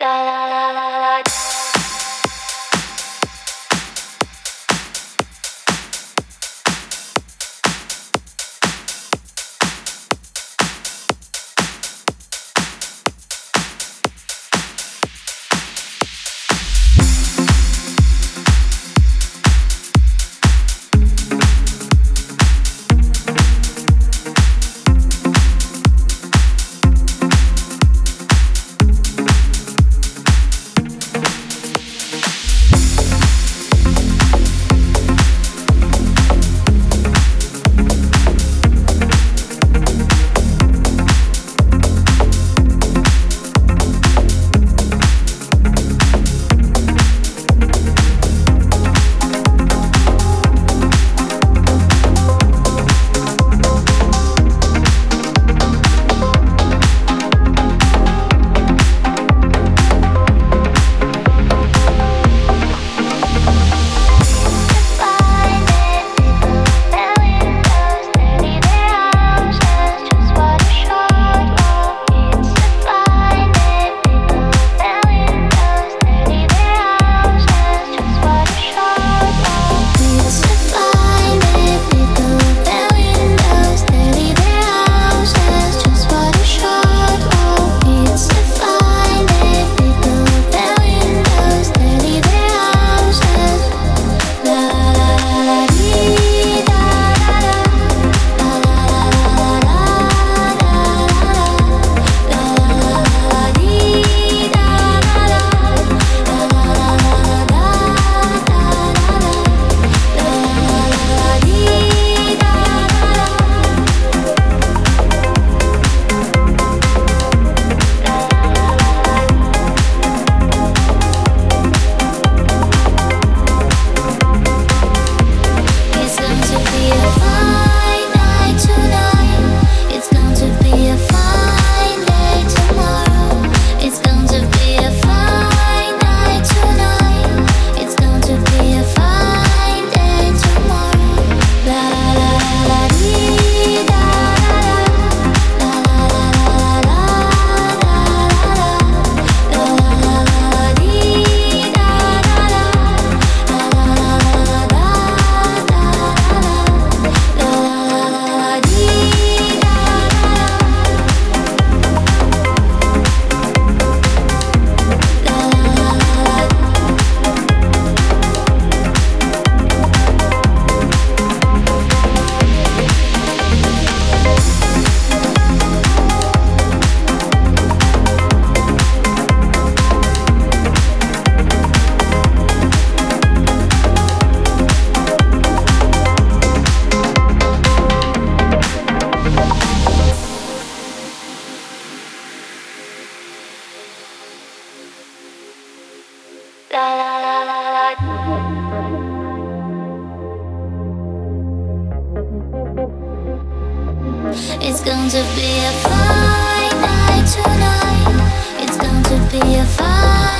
la la It's going to be a fine night tonight. It's going to be a fine